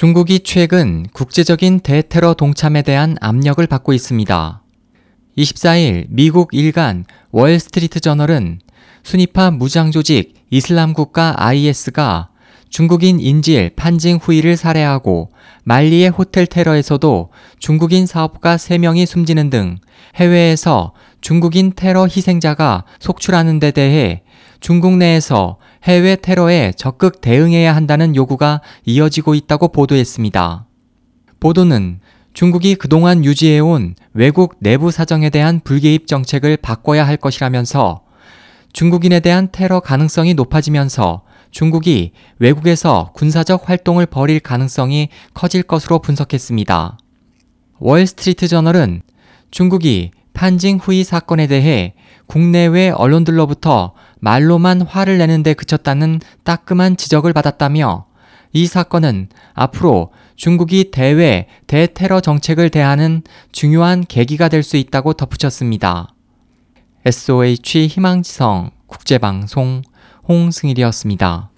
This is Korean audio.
중국이 최근 국제적인 대테러 동참에 대한 압력을 받고 있습니다. 24일 미국 일간 월스트리트 저널은 순위파 무장 조직 이슬람 국가 IS가 중국인 인질 판징 후이를 살해하고 말리의 호텔 테러에서도 중국인 사업가 3명이 숨지는 등 해외에서 중국인 테러 희생자가 속출하는 데 대해 중국 내에서 해외 테러에 적극 대응해야 한다는 요구가 이어지고 있다고 보도했습니다. 보도는 중국이 그동안 유지해온 외국 내부 사정에 대한 불개입 정책을 바꿔야 할 것이라면서 중국인에 대한 테러 가능성이 높아지면서 중국이 외국에서 군사적 활동을 벌일 가능성이 커질 것으로 분석했습니다. 월스트리트 저널은 중국이 판징 후이 사건에 대해 국내외 언론들로부터 말로만 화를 내는데 그쳤다는 따끔한 지적을 받았다며 이 사건은 앞으로 중국이 대외 대테러 정책을 대하는 중요한 계기가 될 수 있다고 덧붙였습니다. SOH 희망지성 국제방송 홍승일이었습니다.